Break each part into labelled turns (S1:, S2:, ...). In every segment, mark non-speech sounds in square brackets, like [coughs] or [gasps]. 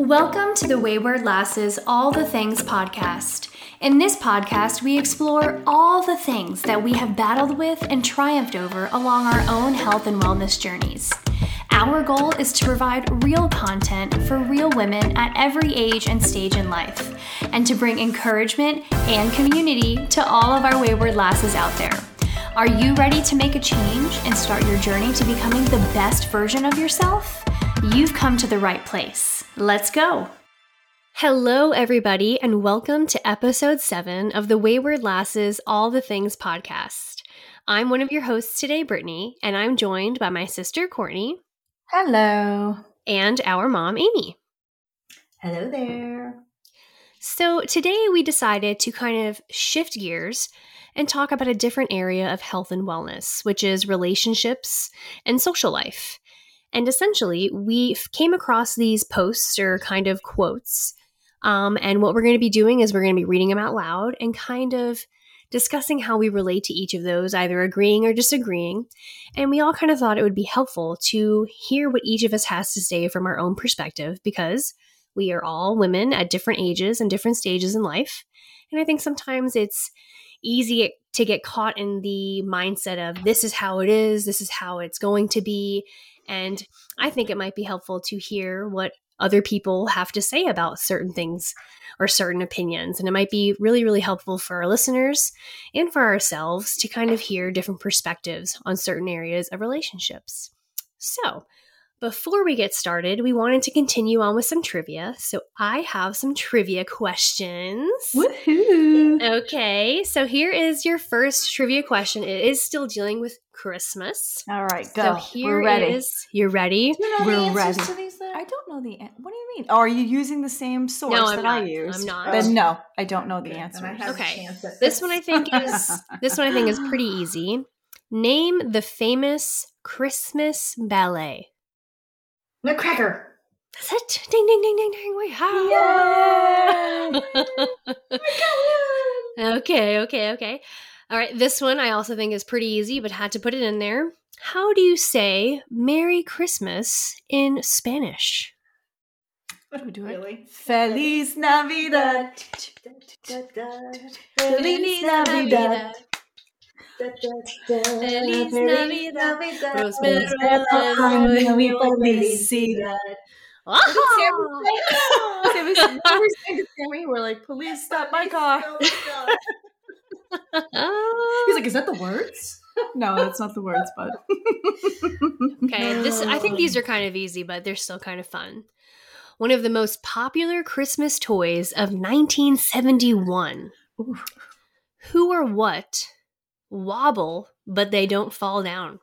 S1: Welcome to the Wayward Lasses All the Things podcast. In this podcast, we explore all the things that we have battled with and triumphed over along our own health and wellness journeys. Our goal is to provide real content for real women at every age and stage in life, and to bring encouragement and community to all of our wayward lasses out there. Are you ready to make a change and start your journey to becoming the best version of yourself? You've come to the right place. Let's go. Hello, everybody, and welcome to episode seven of the Wayward Lasses All the Things podcast. I'm one of your hosts today, Brittany, and I'm joined by my sister, Courtney.
S2: Hello.
S1: And our mom, Amy.
S3: Hello there.
S1: So, today we decided to kind of shift gears and talk about a different area of health and wellness, which is relationships and social life. And essentially, we came across these posts or kind of quotes. Um, and what we're going to be doing is we're going to be reading them out loud and kind of discussing how we relate to each of those, either agreeing or disagreeing. And we all kind of thought it would be helpful to hear what each of us has to say from our own perspective because we are all women at different ages and different stages in life. And I think sometimes it's easy to get caught in the mindset of this is how it is, this is how it's going to be. And I think it might be helpful to hear what other people have to say about certain things or certain opinions. And it might be really, really helpful for our listeners and for ourselves to kind of hear different perspectives on certain areas of relationships. So, before we get started, we wanted to continue on with some trivia. So I have some trivia questions.
S2: Woohoo.
S1: Okay, so here is your first trivia question. It is still dealing with Christmas.
S2: All right, go.
S1: So here
S2: We're ready.
S1: is- you're ready?
S3: Do you know
S2: We're
S3: the answers
S2: ready.
S3: to these? Though?
S2: I don't know the. an- What do you mean? Oh, are you using the same source
S1: No,
S2: that
S1: not.
S2: I use?
S1: I'm not.
S2: Then no, I don't know the
S3: Okay,
S2: answer.
S3: then I have a
S1: Okay.
S3: chance at
S1: This one I think [laughs] is this one I think is pretty easy. Name the famous Christmas ballet.
S3: Nutcracker.
S1: That's it. Ding ding ding ding ding. Wait, how? [laughs] okay, okay, okay. All right, this one I also think is pretty easy, but had to put it in there. How do you say Merry Christmas in Spanish?
S2: Should we do it?
S3: Really?
S2: Feliz Navidad. Feliz Navidad.
S1: Feliz Navidad.
S3: Prospero
S2: y
S3: felicidad.
S1: Ah!
S2: Sammy, remember saying to Sammy, we're like, please stop my car. [laughs] He's like, is that the words? No, that's not the words, but [laughs]
S1: Okay, this I think these are kind of easy, but they're still kind of fun. One of the most popular Christmas toys of 1971.
S2: Ooh.
S1: Who or what wobble but they don't fall down?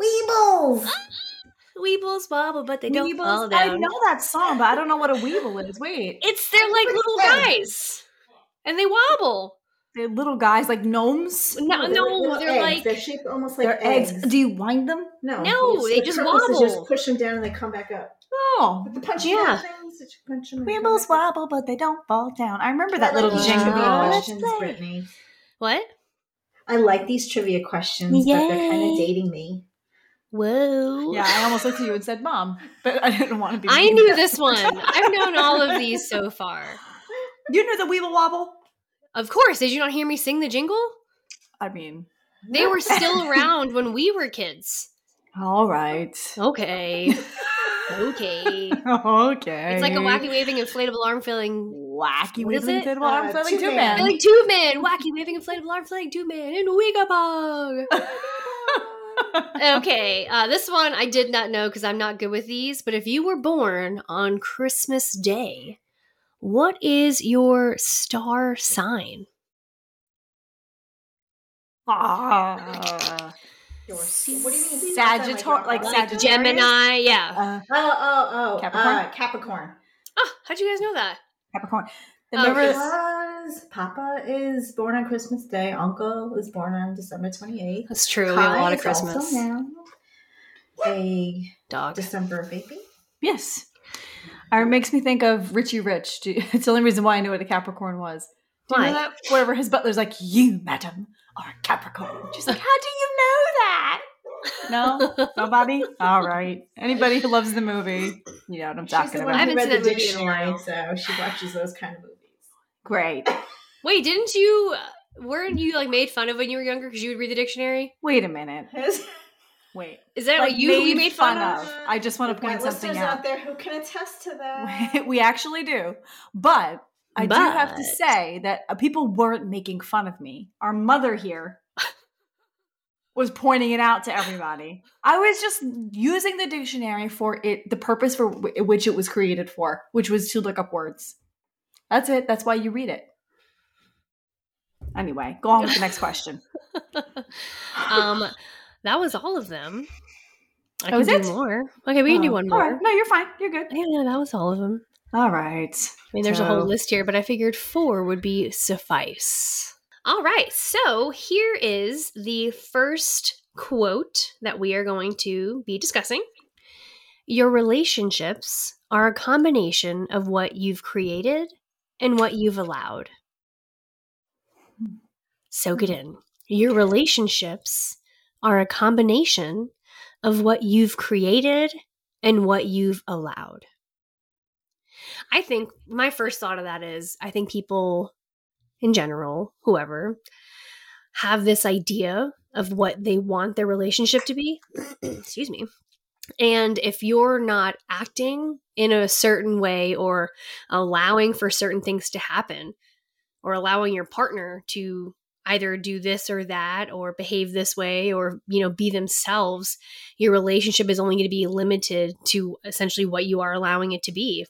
S3: Weebles. [gasps]
S1: Weebles wobble but they don't fall
S2: down. I know that song, but I don't know what a weeble is. Wait,
S1: It's they're like little guys, and they wobble.
S2: they're little guys like gnomes.
S1: No,
S3: they're
S1: no, they're like
S3: they're shaped almost like
S2: They're
S3: eggs.
S2: eggs. Do you wind them?
S3: No,
S1: No,
S3: it's-
S1: they
S3: the
S1: just
S3: purpose is
S1: wobble.
S3: Just push them down and they come back up.
S2: Oh,
S3: With the punchy
S1: Yeah.
S3: things that you punch them.
S2: weebles wobble, but they don't fall down. I remember that little jingle.
S3: trivia questions, Brittany.
S1: what?
S3: I like these trivia questions, but they're kind of dating me.
S1: Whoa!
S2: Yeah, I almost looked at you and said, "Mom," but I didn't want to be. [laughs]
S1: I
S2: mean.
S1: knew this one. I've known all of these so far.
S2: You know the weeble wobble.
S1: Of course. Did you not hear me sing the jingle?
S2: I mean,
S1: They were [laughs] still around when we were kids.
S2: all right.
S1: Okay. [laughs] Okay.
S2: Okay.
S1: It's like a wacky waving inflatable arm filling.
S2: Wacky
S1: What is
S2: waving
S1: it?
S2: inflatable arm
S3: Uh,
S2: flailing
S3: two
S2: two
S3: man.
S2: man.
S1: Like two men. Wacky waving inflatable arm filling two men in Wigabog. [laughs] Okay. Uh, this one I did not know because I'm not good with these. But if you were born on Christmas Day, what is your star sign?
S2: Ah.
S3: Your- What do you mean?
S2: Sagittar- like
S3: your-
S1: Like
S2: Sagittarius?
S1: Gemini. Yeah.
S2: Uh,
S3: Oh, oh, oh.
S2: Capricorn?
S3: Uh, Capricorn.
S1: Oh, how'd you guys know that?
S2: Capricorn.
S1: Oh,
S2: Remember,
S3: Because Papa is born on Christmas Day. Uncle is born on December 28th.
S1: That's true. We have a lot of Christmas.
S3: Also now a
S1: Dog.
S3: December baby.
S2: yes. It makes me think of Richie Rich. Do [laughs] It's the only reason why I knew what a Capricorn was. Do you
S1: Why?
S2: know that? Wherever his butler's like, "You, madam, are a Capricorn." She's like, "How do you know that?" No, nobody. All right. Anybody who loves the movie, you know what I'm
S3: She's
S2: talking about.
S1: I
S3: one who
S1: haven't
S3: read
S1: seen
S3: the
S1: that movie in a while.
S3: dictionary, so she watches those kind of movies.
S2: Great. [laughs]
S1: Wait, didn't you? Weren't you like made fun of when you were younger because you would read the dictionary?
S2: Wait a minute. Wait.
S1: Is that
S2: Like,
S1: what you we made fun, of?
S2: of. I just want to point
S3: got
S2: something
S3: listeners
S2: out.
S3: out there who can attest to that. [laughs]
S2: we actually do. But I do have to say that uh, people weren't making fun of me. Our mother here was pointing it out to everybody. I was just using the dictionary for it, the purpose for w- which it was created for, which was to look up words. That's it. That's why you read it. Anyway, go on with the next question. [laughs]
S1: um, that was all of them. I
S2: That
S1: can
S2: was
S1: do
S2: it?
S1: more. Okay, we can do
S2: Oh,
S1: one more.
S2: right. No, you're fine. You're good.
S1: Yeah, yeah, that was all of them.
S2: All right.
S1: I mean, there's a whole list here, but I figured four would be suffice. All right, so here is the first quote that we are going to be discussing. Your relationships are a combination of what you've created and what you've allowed. Soak it hmm. in. Your relationships are a combination of what you've created and what you've allowed. I think my first thought of that is I think people in general, whoever, have this idea of what they want their relationship to be. [clears throat] Excuse me. And if you're not acting in a certain way or allowing for certain things to happen or allowing your partner to either do this or that or behave this way or you know be themselves your relationship is only going to be limited to essentially what you are allowing it to be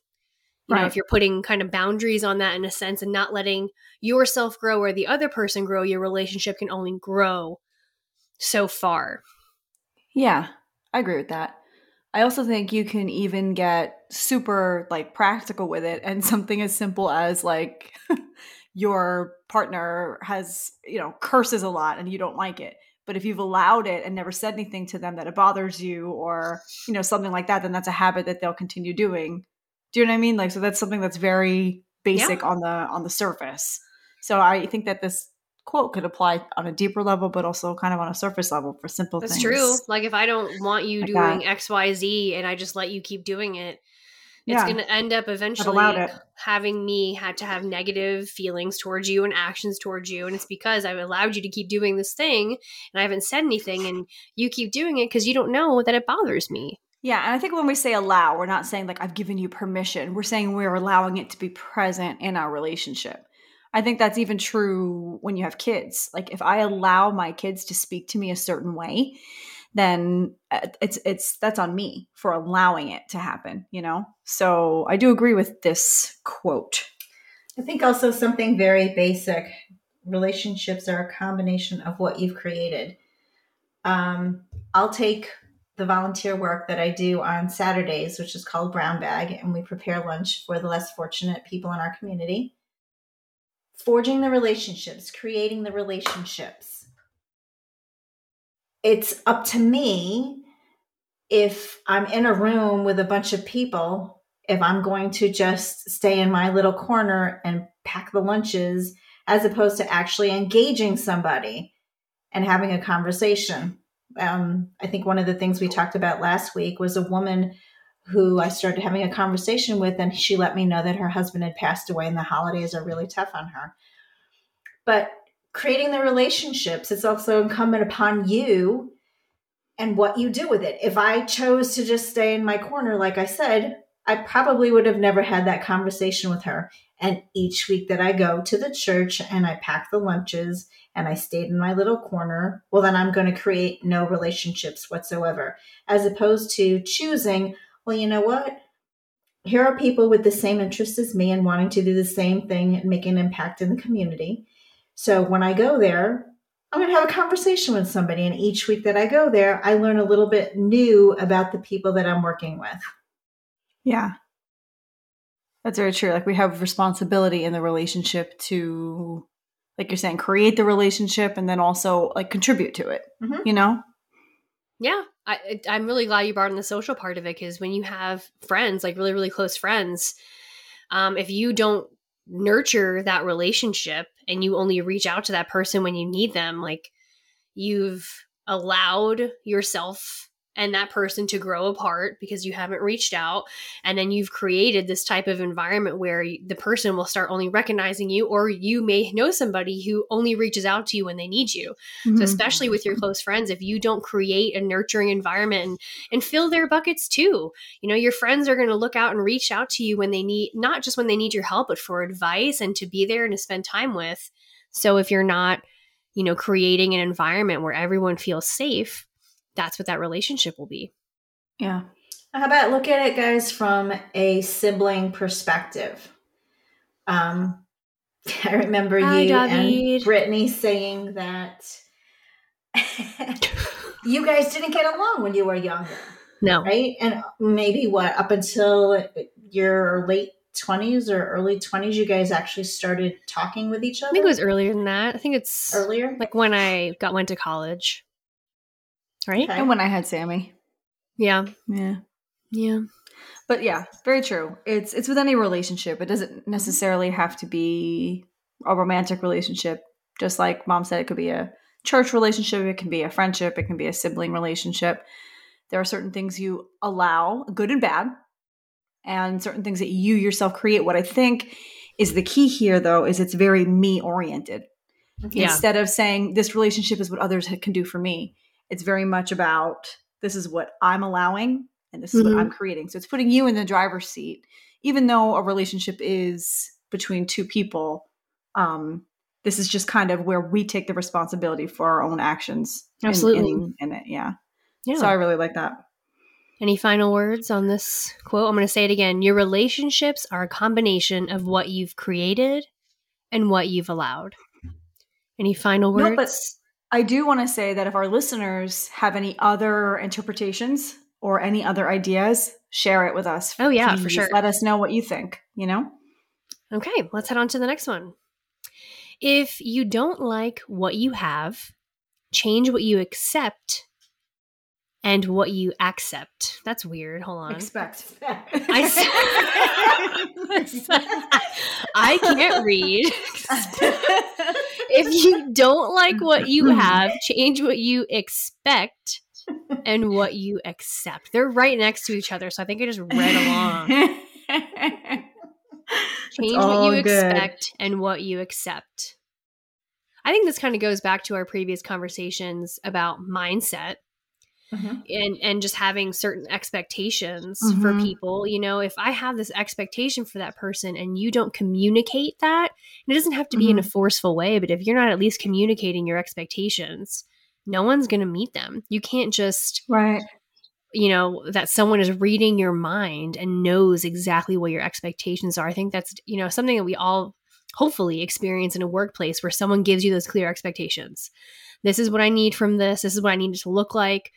S1: you know if you're putting kind of boundaries on that in a sense and not letting yourself grow or the other person grow your relationship can only grow so far
S2: Yeah, I agree with that. I also think you can even get super like practical with it and [laughs] something as simple as like [laughs] your partner has, you know, curses a lot and you don't like it. But if you've allowed it and never said anything to them that it bothers you or, you know, something like that, then that's a habit that they'll continue doing. Do you know what I mean? Like so that's something that's very basic on the on the surface. So I think that this quote could apply on a deeper level but also kind of on a surface level for simple
S1: that's
S2: things.
S1: true like if i don't want you
S2: Like
S1: doing
S2: that.
S1: xyz and i just let you keep doing it it's
S2: Yeah.
S1: going to end up eventually having me had to have negative feelings towards you and actions towards you and it's because i've allowed you to keep doing this thing and i haven't said anything and you keep doing it because you don't know that it bothers me
S2: Yeah, and I think when we say allow, we're not saying like I've given you permission. We're saying we're allowing it to be present in our relationship. I think that's even true when you have kids. Like if I allow my kids to speak to me a certain way, then uh, it's it's that's on me for allowing it to happen, you know? So I do agree with this quote.
S3: I think also something very basic. Relationships are a combination of what you've created. Um, I'll take the volunteer work that I do on Saturdays, which is called Brown Bag, and we prepare lunch for the less fortunate people in our community. Forging the relationships, creating the relationships. It's up to me if I'm in a room with a bunch of people if I'm going to just stay in my little corner and pack the lunches as opposed to actually engaging somebody and having a conversation. Um, I think one of the things we talked about last week was a woman who I started having a conversation with, and she let me know that her husband had passed away and the holidays are really tough on her. But creating the relationships, it's also incumbent upon you and what you do with it. If I chose to just stay in my corner, like I said, I probably would have never had that conversation with her. And each week that I go to the church and I pack the lunches and I stayed in my little corner, well, then I'm going to create no relationships whatsoever. As opposed to choosing, well, you know what? Here are people with the same interests as me and wanting to do the same thing and make an impact in the community. So when I go there, I'm going to have a conversation with somebody. And each week that I go there, I learn a little bit new about the people that I'm working with.
S2: Yeah. That's very true. Like we have responsibility in the relationship to like you're saying create the relationship and then also like contribute to it,
S3: Mhm.
S2: you know?
S1: Yeah, I, I'm really glad you brought in the social part of it because when you have friends, like really, really close friends, um, if you don't nurture that relationship and you only reach out to that person when you need them, like you've allowed yourself and that person to grow apart because you haven't reached out. And then you've created this type of environment where the person will start only recognizing you or you may know somebody who only reaches out to you when they need you. Mm-hmm. so especially with your close friends if you don't create a nurturing environment and, and fill their buckets too. You know your friends are going to look out and reach out to you when they need not just when they need your help but for advice and to be there and to spend time with. So if you're not you know creating an environment where everyone feels safe that's what that relationship will be.
S2: Yeah.
S3: How about look at it, guys, from a sibling perspective? Um, [laughs] I remember Hi, you David. and Brittany saying that [laughs] you guys didn't get along when you were younger.
S1: No.
S3: Right? And maybe what, up until your late 20s or early 20s, you guys actually started talking with each other?
S1: I think it was earlier than that. I think it's
S3: earlier.
S1: Like when I got went to college right?
S2: Okay. And when I had Sammy.
S1: Yeah.
S2: Yeah.
S1: Yeah.
S2: But yeah, very true. It's it's with any relationship. It doesn't necessarily have to be a romantic relationship. Just like mom said, it could be a church relationship, it can be a friendship, it can be a sibling relationship. There are certain things you allow, good and bad, and certain things that you yourself create. What I think is the key here, though, is it's very me oriented. Yeah. Instead of saying this relationship is what others can do for me, it's very much about this is what I'm allowing and this is mm-hmm. what I'm creating. So it's putting you in the driver's seat, even though a relationship is between two people. Um, this is just kind of where we take the responsibility for our own actions.
S1: Absolutely.
S2: In, in, in it. Yeah. Yeah. So I really like that.
S1: Any final words on this quote? I'm going to say it again. Your relationships are a combination of what you've created and what you've allowed. Any final words? No,
S2: but I do want to say that if our listeners have any other interpretations or any other ideas, share it with us.
S1: Oh, yeah, Please for sure.
S2: Let us know what you think, you know?
S1: Okay, let's head on to the next one. If you don't like what you have, change what you accept and what you accept. That's weird. Hold on.
S2: Expect. [laughs]
S1: I, I can't read. if you don't like what you have, change what you expect and what you accept. They're right next to each other, so I think I just read along. change what you good. expect and what you accept. I think this kind of goes back to our previous conversations about mindset mm-hmm. and and just having certain expectations mm-hmm. for people you know if i have this expectation for that person and you don't communicate that it doesn't have to be mm-hmm. in a mm-hmm. forceful way but if you're not at least communicating your expectations no one's going to meet them you can't just
S2: right
S1: you know that someone is reading your mind and knows exactly what your expectations are i think that's you know something that we all hopefully experience in a workplace where someone gives you those clear expectations this is what i need from this this is what i need it to look like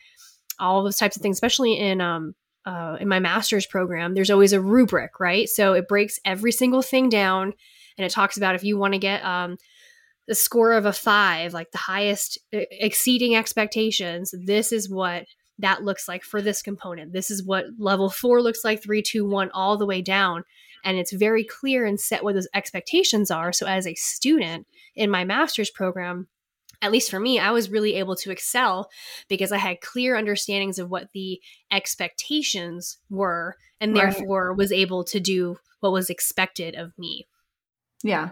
S1: all those types of things, especially in um, uh, in my master's program, there's always a rubric, right? So it breaks every single thing down, and it talks about if you want to get um, the score of a five, like the highest, exceeding expectations. This is what that looks like for this component. This is what level four looks like, three, two, one, all the way down. And it's very clear and set what those expectations are. So, as a student in my master's program, at least for me, I was really able to excel because I had clear understandings of what the expectations were and right. therefore was able to do what was expected of me.
S2: Yeah.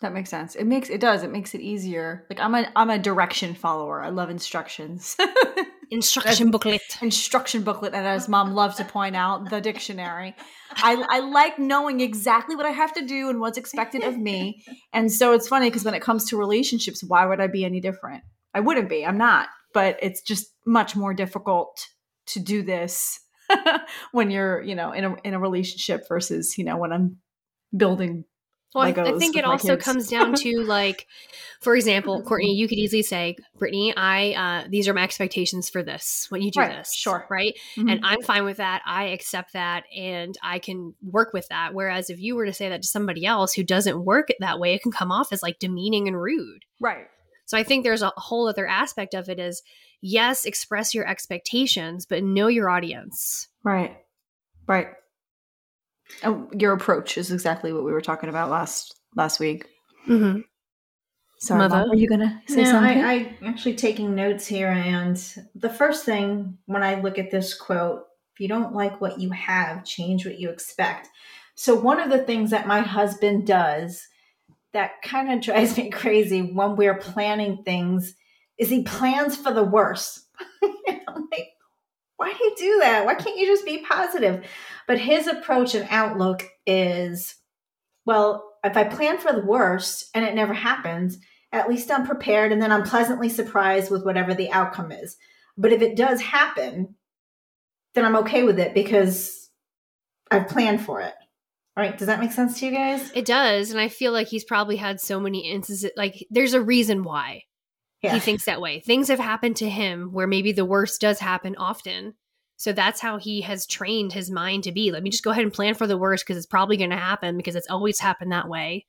S2: That makes sense. It makes it does. It makes it easier. Like I'm a I'm a direction follower. I love instructions. [laughs]
S1: Instruction booklet.
S2: Instruction booklet, and as mom loves to point out, the dictionary. I, I like knowing exactly what I have to do and what's expected of me. And so it's funny because when it comes to relationships, why would I be any different? I wouldn't be. I'm not. But it's just much more difficult to do this [laughs] when you're, you know, in a in a relationship versus, you know, when I'm building
S1: well, I think it also kids. comes down to [laughs] like, for example, Courtney, you could easily say, Brittany, I uh, these are my expectations for this when you do
S2: right,
S1: this,
S2: sure,
S1: right? Mm-hmm. And I'm fine with that. I accept that, and I can work with that. Whereas if you were to say that to somebody else who doesn't work that way, it can come off as like demeaning and rude,
S2: right?
S1: So I think there's a whole other aspect of it is yes, express your expectations, but know your audience,
S2: right? Right. Oh, your approach is exactly what we were talking about last last week.
S1: Mm-hmm.
S2: Sorry,
S1: Mother.
S2: Mom, were you gonna say
S3: no,
S2: something?
S3: I, I actually taking notes here, and the first thing when I look at this quote, if you don't like what you have, change what you expect. So one of the things that my husband does that kind of [laughs] drives me crazy when we're planning things is he plans for the worst. [laughs] I'm like, why do you do that? Why can't you just be positive? But his approach and outlook is, well, if I plan for the worst and it never happens, at least I'm prepared and then I'm pleasantly surprised with whatever the outcome is. But if it does happen, then I'm okay with it because I've planned for it. All right, does that make sense to you guys?
S1: It does, and I feel like he's probably had so many instances. Like, there's a reason why
S3: Yeah.
S1: he thinks that way. Things have happened to him where maybe the worst does happen often. So that's how he has trained his mind to be. Let me just go ahead and plan for the worst because it's probably going to happen because it's always happened that way.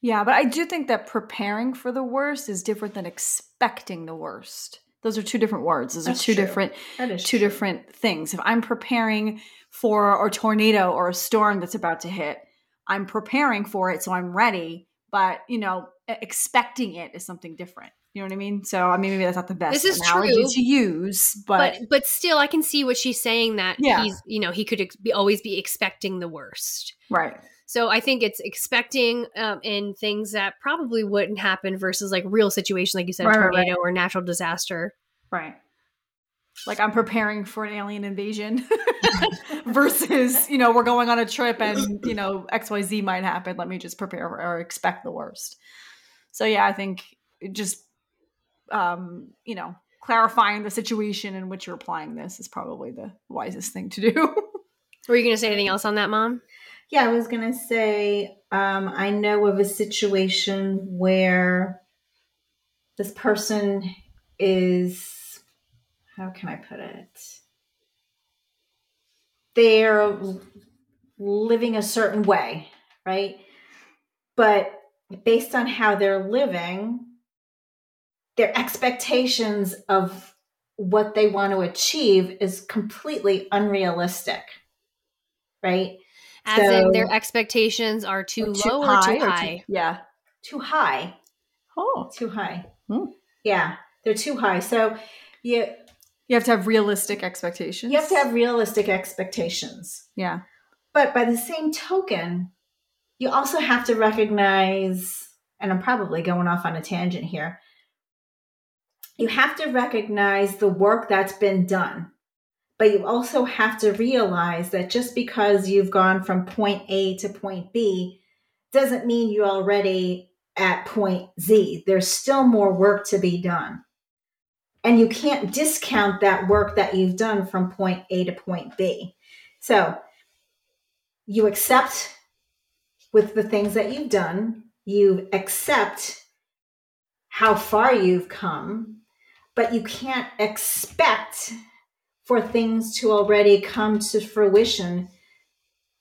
S2: Yeah, but I do think that preparing for the worst is different than expecting the worst. Those are two different words. Those
S3: That's
S2: are two
S3: true.
S2: different
S3: That is
S2: two
S3: true.
S2: different things. If I'm preparing for a tornado or a storm that's about to hit, I'm preparing for it so I'm ready, but you know, expecting it is something different. You know what I mean? So I mean maybe that's not the best
S1: This is
S2: analogy
S1: true.
S2: to use, but,
S1: But but still, I can see what she's saying that
S2: Yeah.
S1: he's you know he could ex- be, always be expecting the worst.
S2: right.
S1: So I think it's expecting um, in things that probably wouldn't happen versus like real situations, like you said, a
S2: Right, right,
S1: tornado or natural disaster.
S2: Right. Like I'm preparing for an alien invasion [laughs] versus, you know, we're going on a trip and, you know, XYZ might happen. Let me just prepare or expect the worst. So yeah, I think just um, you know, clarifying the situation in which you're applying this is probably the wisest thing to do.
S1: Were you going to say anything else on that, Mom?
S3: Yeah, I was going to say, um, I know of a situation where this person is, how can I put it? They're living a certain way, right? But based on how they're living, their expectations of what they want to achieve is completely unrealistic, right?
S1: As in
S3: So-
S1: their expectations are too,
S2: Or
S1: low or too
S2: or
S1: high.
S2: yeah.
S3: Too high.
S2: Oh.
S3: too high.
S2: Hmm.
S3: Yeah, they're too high. So you
S2: You have to have realistic expectations.
S3: you have to have realistic expectations.
S2: Yeah.
S3: But by the same token, you also have to recognize, and I'm probably going off on a tangent here. You have to recognize the work that's been done. But you also have to realize that just because you've gone from point A to point B doesn't mean you're already at point Z. There's still more work to be done. And you can't discount that work that you've done from point A to point B. So you accept with the things that you've done, you accept how far you've come, but you can't expect for things to already come to fruition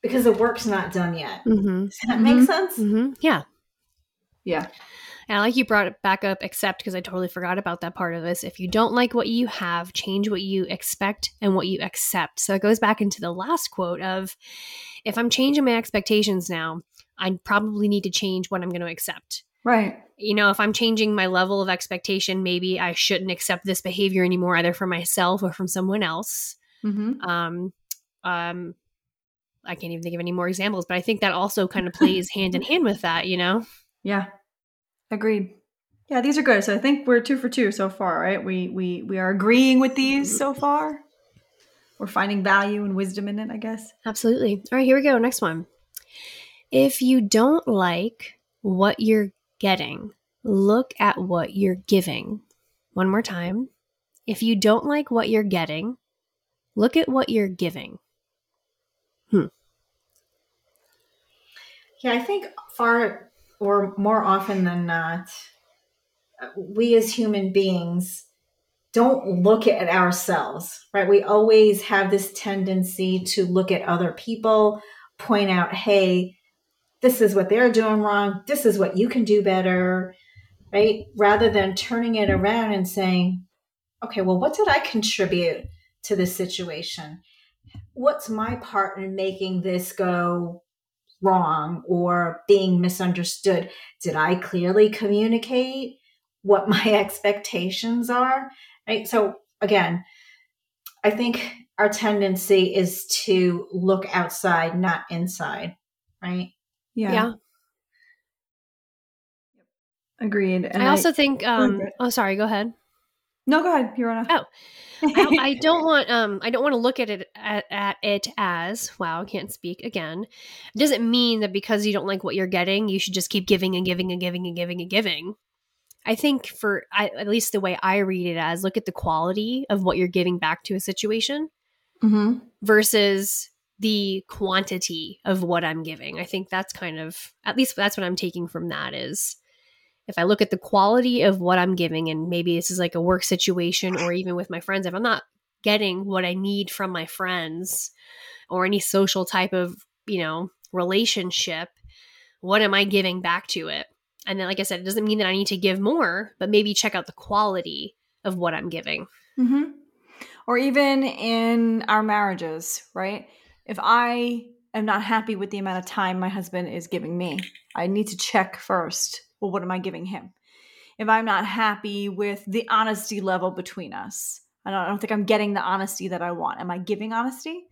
S3: because the work's not done yet.
S1: Mm-hmm.
S3: Does that make
S2: Mhm.
S3: sense?
S1: Mm-hmm. Yeah.
S2: Yeah.
S1: And I like you brought it back up, except because I totally forgot about that part of this. If you don't like what you have, change what you expect and what you accept. So it goes back into the last quote of if I'm changing my expectations now, I probably need to change what I'm going to accept.
S2: Right.
S1: You know, if I'm changing my level of expectation, maybe I shouldn't accept this behavior anymore, either from myself or from someone else.
S2: Mm-hmm.
S1: Um, um, I can't even think of any more examples, but I think that also kind of [laughs] plays hand in hand with that, you know?
S2: Yeah. Agreed. Yeah, these are good. So I think we're two for two so far, right? We we we are agreeing with these so far. We're finding value and wisdom in it, I guess.
S1: Absolutely. All right, here we go. Next one. If you don't like what you're getting, look at what you're giving. One more time. If you don't like what you're getting, look at what you're giving. Hmm.
S3: Yeah, I think far or more often than not, we as human beings don't look at ourselves, right? We always have this tendency to look at other people, point out, hey, this is what they're doing wrong. This is what you can do better, right? Rather than turning it around and saying, okay, well, what did I contribute to this situation? What's my part in making this go wrong or being misunderstood? Did I clearly communicate what [laughs] my expectations are? Right. So again, I think our tendency is to look outside, not inside. Right.
S1: Yeah. yeah.
S2: Agreed.
S1: And I also I, think. Um, oh, sorry. Go ahead.
S2: No, go ahead. You're on.
S1: A- oh, I, I, don't want. Um, I don't want to look at it at, at, it as wow. I can't speak again. It doesn't mean that because you don't like what you're getting, you should just keep giving and giving and giving and giving and giving. I think for I, at least the way I read it as look at the quality of what you're giving back to a situation mm-hmm. versus the quantity of what I'm giving. I think that's kind of at least that's what I'm taking from that is if I look at the quality of what I'm giving, and maybe this is like a work situation or even with my friends, if I'm not getting what I need from my friends or any social type of, you know, relationship, what am I giving back to it? And then, like I said, it doesn't mean that I need to give more, but maybe check out the quality of what I'm giving.
S2: Mm-hmm. Or even in our marriages, right? If I am not happy with the amount of time my husband is giving me, I need to check first well, what am I giving him? If I'm not happy with the honesty level between us, I don't, I don't think I'm getting the honesty that I want. Am I giving honesty?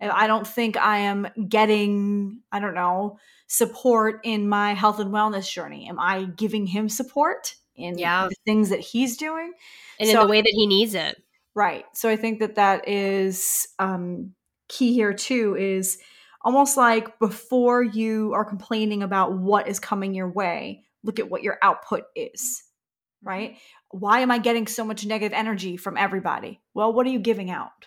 S2: If I don't think I am getting, I don't know, support in my health and wellness journey. Am I giving him support in yeah. the things that he's doing?
S1: And so, in the way that he needs it.
S2: Right. So I think that that is um, key here too is almost like before you are complaining about what is coming your way, look at what your output is, right? Why am I getting so much negative energy from everybody? Well, what are you giving out?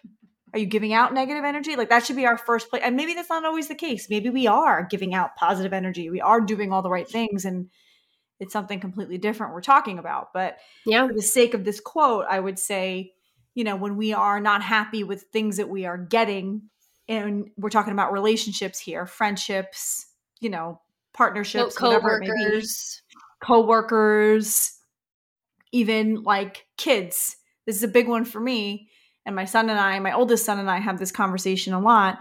S2: Are you giving out negative energy? Like that should be our first place. And maybe that's not always the case. Maybe we are giving out positive energy. We are doing all the right things and it's something completely different we're talking about. But yeah. for the sake of this quote, I would say, you know, when we are not happy with things that we are getting, and we're talking about relationships here, friendships, you know, partnerships,
S1: Co- co-workers
S2: coworkers, even like kids. This is a big one for me. And my son and I, my oldest son and I have this conversation a lot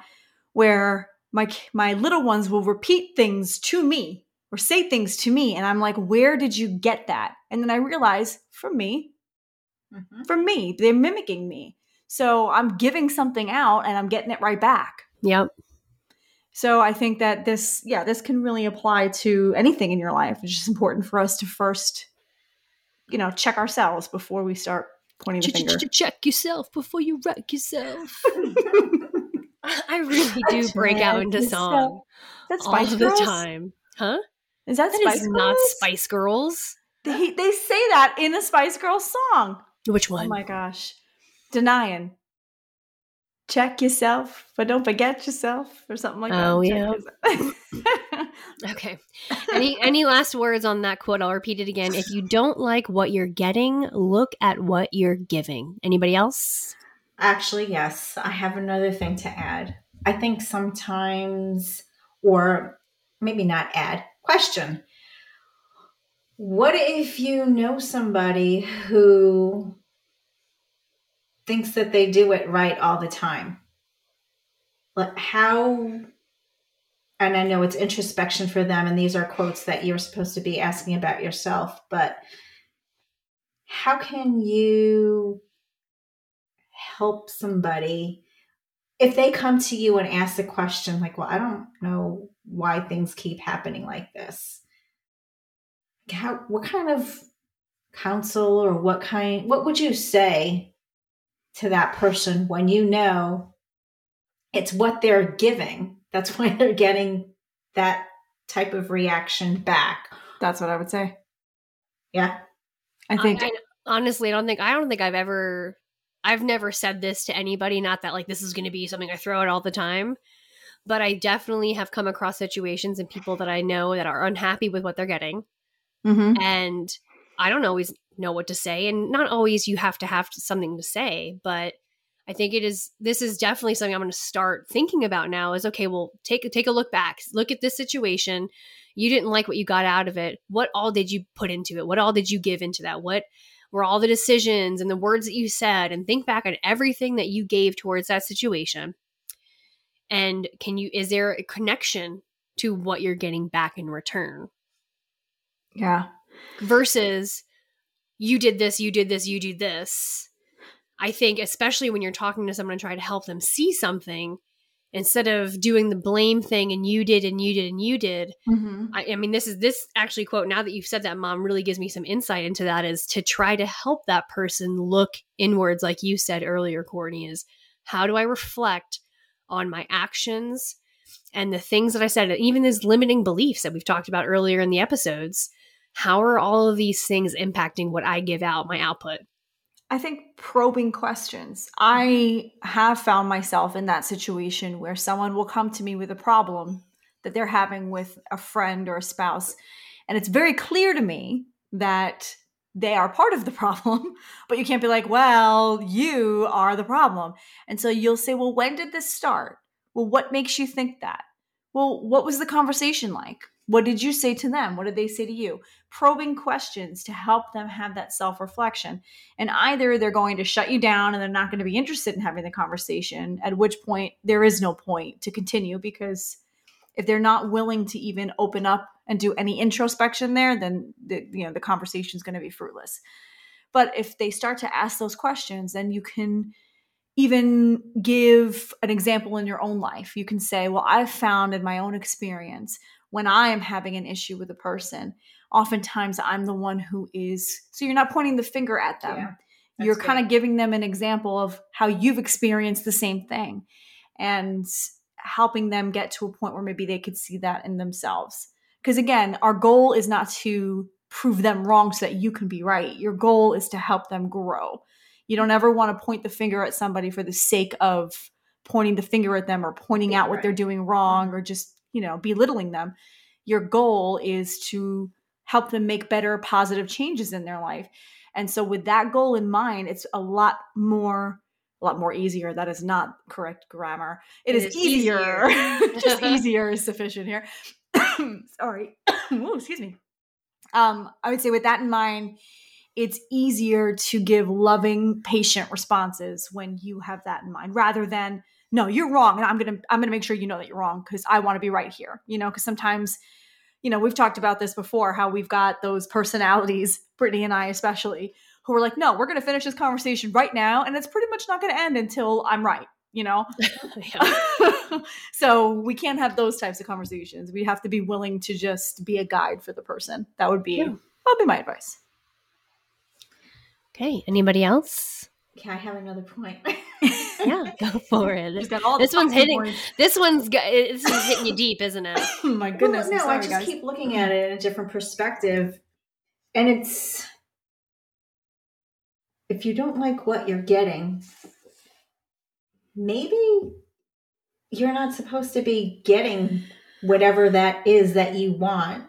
S2: where my my little ones will repeat things to me or say things to me and I'm like, "Where did you get that?" And then I realize from me. Mm-hmm. From me, they're mimicking me. So I'm giving something out and I'm getting it right back.
S1: Yep.
S2: So I think that this, yeah, this can really apply to anything in your life. It's just important for us to first, you know, check ourselves before we start pointing the finger.
S1: Check yourself before you wreck yourself. [laughs] I really do break out into song That's all of the time, huh?
S2: Is that,
S1: that
S2: Spice
S1: is not Spice Girls?
S2: They they say that in a Spice Girls song.
S1: Which oh one?
S2: Oh my gosh, denying check yourself, but don't forget yourself or something like
S1: oh,
S2: that.
S1: Oh yeah. [laughs] okay. Any any last words on that quote? I'll repeat it again. If you don't like what you're getting, look at what you're giving. Anybody else?
S3: Actually, yes. I have another thing to add. I think sometimes or maybe not add, question. What if you know somebody who thinks that they do it right all the time. But how, and I know it's introspection for them, and these are quotes that you're supposed to be asking about yourself, but how can you help somebody if they come to you and ask the question, like, well, I don't know why things keep happening like this? How, what kind of counsel or what kind, what would you say to that person when you know it's what they're giving. That's [laughs] why they're getting that type of reaction back.
S2: That's what I would say.
S3: Yeah.
S1: I think I, I, honestly, I don't think I don't think I've ever I've never said this to anybody, not that like this is going to be something I throw out all the time, but I definitely have come across situations and people that I know that are unhappy with what they're getting. Mm-hmm. And I don't always know what to say and not always you have to have something to say but i think it is this is definitely something i'm going to start thinking about now is okay well take take a look back look at this situation. You didn't like what you got out of it. What all did you put into it? What all did you give into that? What were all the decisions and the words that you said? And think back on everything that you gave towards that situation. And can you is there a connection to what you're getting back in return.
S2: Yeah.
S1: Versus you did this, you did this, you did this. I think, especially when you're talking to someone and try to help them see something, instead of doing the blame thing and you did and you did and you did.
S2: Mm-hmm.
S1: I, I mean, this is this actually quote. Now that you've said that, mom really gives me some insight into that. Is to try to help that person look inwards, like you said earlier, Courtney. Is how do I reflect on my actions and the things that I said, even these limiting beliefs that we've talked about earlier in the episodes? How are all of these things impacting what I give out, my output?
S2: I think probing questions. I have found myself in that situation where someone will come to me with a problem that they're having with a friend or a spouse. And it's very clear to me that they are part of the [laughs] problem, but you can't be like, well, you are the problem. And so you'll say, well, when did this start? Well, what makes you think that? Well, what was the conversation like? What did you say to them? What did they say to you? Probing questions to help them have that self reflection. And either they're going to shut you down and they're not going to be interested in having the conversation, at which point there is no point to continue because if they're not willing to even open up and do any introspection there, then the, you know the conversation is going to be fruitless. But if they start to ask those questions, then you can even give an example in your own life. You can say, Well, I've found in my own experience when I am having an issue with a person, oftentimes I'm the one who is, so you're not pointing the finger at them.
S3: Yeah,
S2: you're kind of giving them an example of how you've experienced the same thing and helping them get to a point where maybe they could see that in themselves. Because again, our goal is not to prove them wrong so that you can be right. Your goal is to help them grow. You don't ever want to point the finger at somebody for the sake of pointing the finger at them or pointing out what
S3: Right.
S2: they're doing wrong mm-hmm. or just, you know, belittling them. Your goal is to help them make better positive changes in their life. And so with that goal in mind, it's a lot more a lot more easier. That is not correct grammar.
S1: It
S2: is,
S1: is
S2: easier.
S1: easier. [laughs]
S2: Just [laughs] easier is sufficient here. [coughs] Sorry. [coughs] Ooh, excuse me. Um, I would say with that in mind, it's easier to give loving, patient responses when you have that in mind, rather than no, you're wrong, and I'm gonna I'm gonna make sure you know that you're wrong because I want to be right here. You know, because sometimes, you know, we've talked about this before, how we've got those personalities, Brittany and I especially, who are like, no, we're gonna finish this conversation right now, and it's pretty much not gonna end until I'm right. You know, [laughs] [laughs] so we can't have those types of conversations. We have to be willing to just be a guide for the person. That would be
S1: Yeah.
S2: that would be my advice.
S1: Okay. Anybody else?
S3: Can I have another point? [laughs]
S1: Yeah, go for it.
S2: Got all
S1: This one's hitting-
S2: points.
S1: This one's this is hitting you deep, isn't it? [laughs]
S2: my goodness,
S3: Well,
S2: I'm
S3: no,
S2: sorry,
S3: I just
S2: guys.
S3: keep looking at it in a different perspective. And it's if you don't like what you're getting, maybe you're not supposed to be getting whatever that is that you want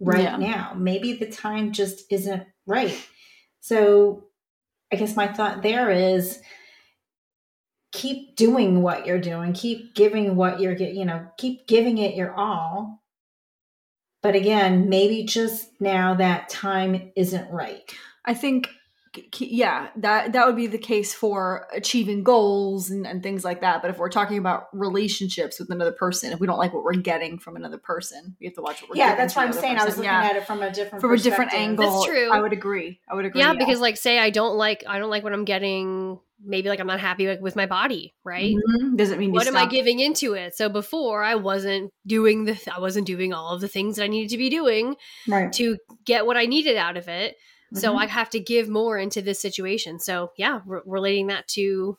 S3: right
S2: Yeah.
S3: now. Maybe the time just isn't right. So I guess my thought there is keep doing what you're doing, keep giving what you're you know, keep giving it your all. But again, maybe just now that time isn't right.
S2: I think, yeah, that that would be the case for achieving goals and, and things like that. But if we're talking about relationships with another person, if we don't like what we're getting from another person, we have to watch what we're. Getting.
S3: Yeah,
S2: giving
S3: that's
S2: to
S3: what I'm
S2: other
S3: saying. I was looking
S2: Yeah.
S3: at it from a different
S2: from a different angle.
S1: That's true.
S2: I would agree. I would agree.
S1: Yeah, because like say I don't like I don't like what I'm getting. Maybe like I'm not happy with, with my body, right?
S2: Mhm. doesn't mean you
S1: What am I giving into it? So before I wasn't doing the I wasn't doing all of the things that I needed to be doing
S2: right.
S1: to get what I needed out of it. So
S2: Mhm.
S1: I have to give more into this situation. So yeah, re- relating that to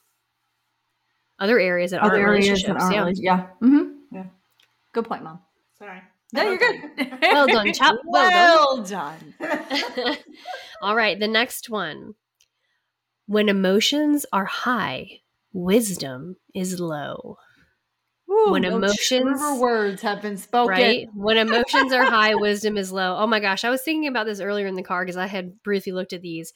S1: other areas that
S2: other
S1: aren't
S2: areas
S1: relationships.
S2: that aren't
S1: yeah.
S2: yeah. Mm-hmm.
S3: Yeah.
S2: Good point, mom.
S3: Sorry.
S2: No, you're good. [laughs]
S1: Well done, Chop. Well
S2: Well done. [laughs]
S1: All right, the next one. When emotions are high, wisdom is low.
S2: Ooh,
S1: When emotions-
S2: words have been spoken.
S1: Right? When emotions are high, [laughs] wisdom is low. Oh my gosh, I was thinking about this earlier in the car because I had briefly looked at these.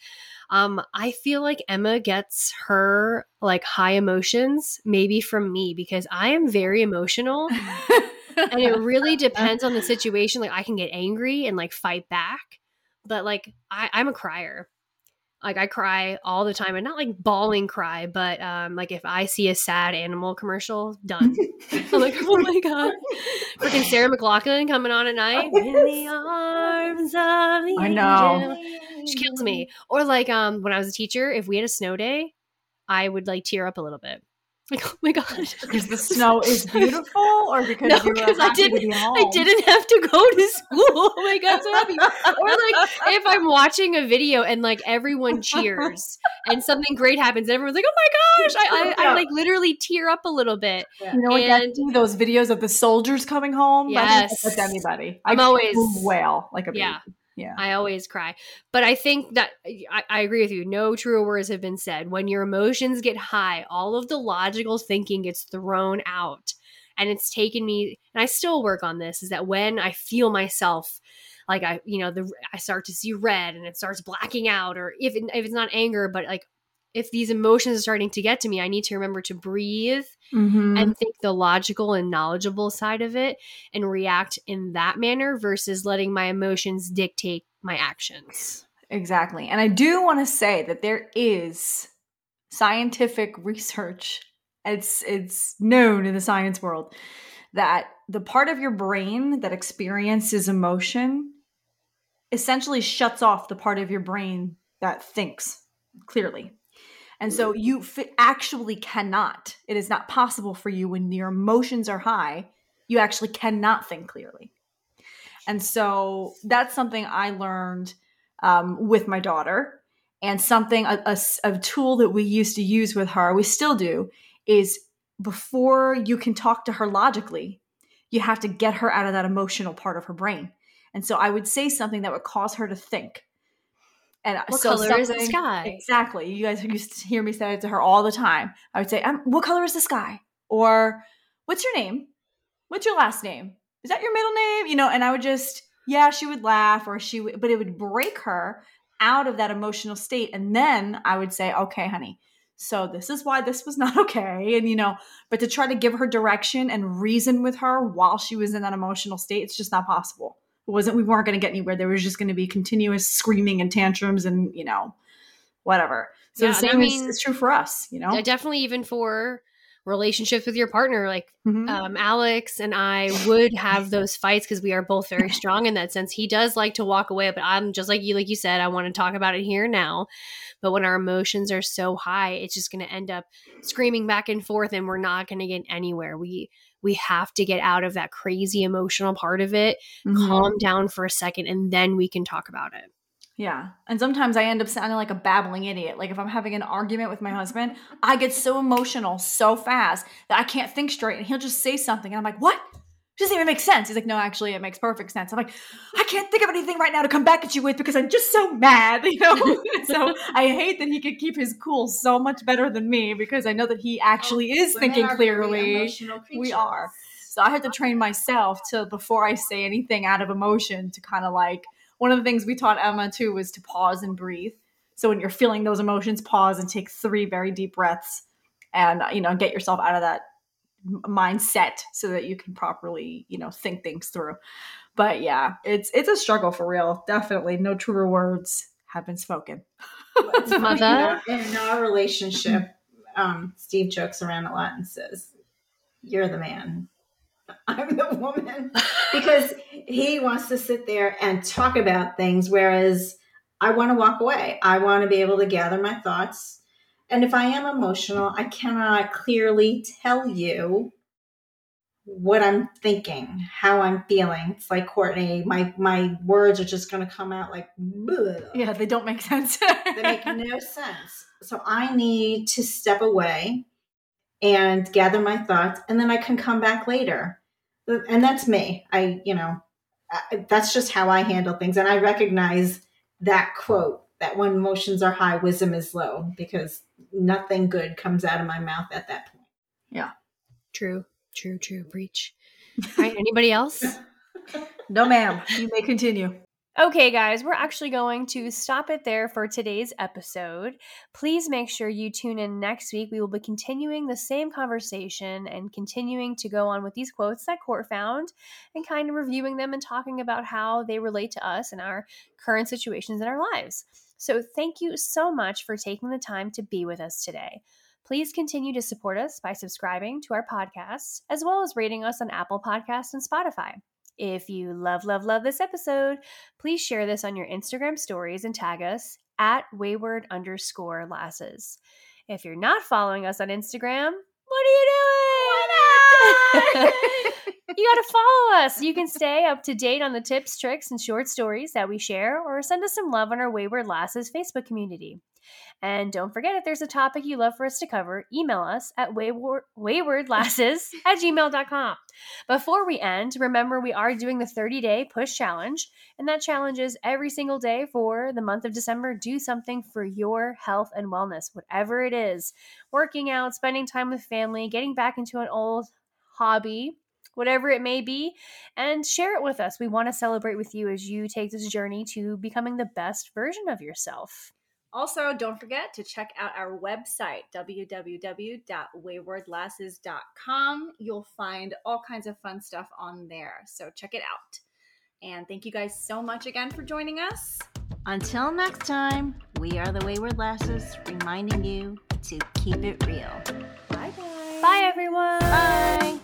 S1: Um, I feel like Emma gets her like high emotions maybe from me because I am very emotional and it really depends on the situation. Like I can get angry and like fight back, but like I, I'm a crier. Like I cry all the time and not like bawling cry, but um like if I see a sad animal commercial, done. [laughs] I'm like, oh my god. Freaking Sarah McLachlan coming on at night. [laughs] In the arms of the
S2: I know.
S1: angel. She kills me. Or like um when I was a teacher, if we had a snow day, I would like tear up a little bit. Like, [laughs] oh my god.
S2: Because the snow is [laughs] beautiful, or because
S1: No,
S2: you were
S1: 'cause I didn't-? I didn't have to go to school. Oh my god, so happy. Or like if I'm watching a video and like everyone cheers [laughs] and something great happens, and everyone's like, "Oh my gosh!" I, I, I like literally tear up a little bit.
S2: You know what?
S1: And-
S2: And those videos of the soldiers coming home.
S1: Yes.
S2: that's with anybody.
S1: I'm
S2: I
S1: always-
S2: wail like a baby.
S1: Yeah.
S2: Yeah.
S1: I always cry. But I think that I, I agree with you. No truer words have been said. When your emotions get high, all of the logical thinking gets thrown out. And it's taken me, and I still work on this, is that when I feel myself, like I, you know, the I start to see red and it starts blacking out, or if if it's not anger, but like if these emotions are starting to get to me, I need to remember to breathe
S2: Mhm.
S1: and think the logical and knowledgeable side of it and react in that manner versus letting my emotions dictate my actions.
S2: Exactly. And I do want to say that there is scientific research. It's it's known in the science world that the part of your brain that experiences emotion essentially shuts off the part of your brain that thinks clearly. And so you f- actually cannot. It is not possible for you when your emotions are high. You actually cannot think clearly. And so that's something I learned um, with my daughter and something a tool that we used to use with her we still do is before you can talk to her logically you have to get her out of that emotional part of her brain and so i would say something that would cause her to think and
S1: What
S2: so
S1: color is the sky?
S2: exactly. You guys used to hear me say it to her all the time. I would say um, what color is the sky? Or what's your name? What's your last name? Is that your middle name? You know and i would just yeah she would laugh or she would but it would break her out of that emotional state. And then i would say okay honey so this is why this was [laughs] not okay. And you know but to try to give her direction and reason with her while she was in that emotional state it's just not possible wasn't we weren't going to get anywhere. There was just going to be continuous screaming and tantrums and you know whatever. So
S1: Yeah,
S2: the
S1: and I
S2: same
S1: mean-
S2: is, is true for us you know?
S1: definitely even for relationships with your partner like
S2: Mhm.
S1: um, alex and i would have those fights because we are both very [laughs] strong in that sense. He does like to walk away but i'm just like you like you said i want to talk about it here now. But when our emotions are so high it's just going to end up screaming back and forth and we're not going to get anywhere. We we have to get out of that crazy emotional part of it
S2: Mhm.
S1: calm down for a second and then we can talk about it
S2: Yeah. And sometimes I end up sounding like a babbling idiot. Like if I'm having an argument with my husband, I get so emotional so fast that I can't think straight. And he'll just say something. And I'm like, what? Doesn't even make sense. He's like, no, actually, it makes perfect sense. I'm like, I can't think of anything right now to come back at you with because I'm just so mad, [laughs] you know? so I hate that he could keep his cool so much better than me because I know that he actually is thinking clearly. We are. So I had to train myself to before I say anything out of emotion to kind of like one of the things we taught Emma too was to pause and breathe. So when you're feeling those emotions, pause and take three very deep breaths, and you know get yourself out of that mindset so that you can properly you know think things through. But yeah, it's it's a struggle for real. Definitely, no truer words have been spoken.
S1: Mother?
S3: In our, in our relationship, um, Steve jokes around a lot and says, You're the man. I'm the woman. [laughs] because he wants to sit there and talk about things, whereas I want to walk away. I want to be able to gather my thoughts. And if I am emotional, I cannot clearly tell you what I'm thinking, how I'm feeling. It's like Courtney, my my words are just going to come out like, "Bleh."
S2: Yeah, they don't make sense. [laughs]
S3: they make no sense. So I need to step away and gather my thoughts, and then I can come back later. And that's me. I, you know, that's just how I handle things. And I recognize that quote that when emotions are high, wisdom is low, because nothing good comes out of my mouth at that point. Yeah.
S1: True, true, true. Preach. [laughs] All right. Anybody else? [laughs]
S2: no, ma'am. You may continue.
S1: Okay, guys, we're actually going to stop it there for today's episode. Please make sure you tune in next week. We will be continuing the same conversation and continuing to go on with these quotes that Court found and kind of reviewing them and talking about how they relate to us and our current situations in our lives. So, thank you so much for taking the time to be with us today. Please continue to support us by subscribing to our podcasts, as well as rating us on Apple Podcasts and Spotify. If you love, love, love this episode, please share this on your Instagram stories and tag us at wayward underscore lasses. If you're not following us on Instagram, what are you doing? [laughs] you got to follow us. You can stay up to date on the tips, tricks, and short stories that we share, or send us some love on our Wayward Lasses Facebook community. And don't forget, if there's a topic you love for us to cover, email us at wayward, waywardlasses [laughs] at gmail.com. Before we end, remember we are doing the 30 day push challenge, and that challenge is every single day for the month of December. Do something for your health and wellness, whatever it is working out, spending time with family, getting back into an old hobby, whatever it may be, and share it with us. We want to celebrate with you as you take this journey to becoming the best version of yourself.
S2: Also, don't forget to check out our website, www.waywardlasses.com. You'll find all kinds of fun stuff on there. So check it out. And thank you guys so much again for joining us.
S3: Until next time, we are the Wayward Lasses reminding you to keep it real.
S2: Bye, guys.
S1: Bye, everyone.
S2: Bye.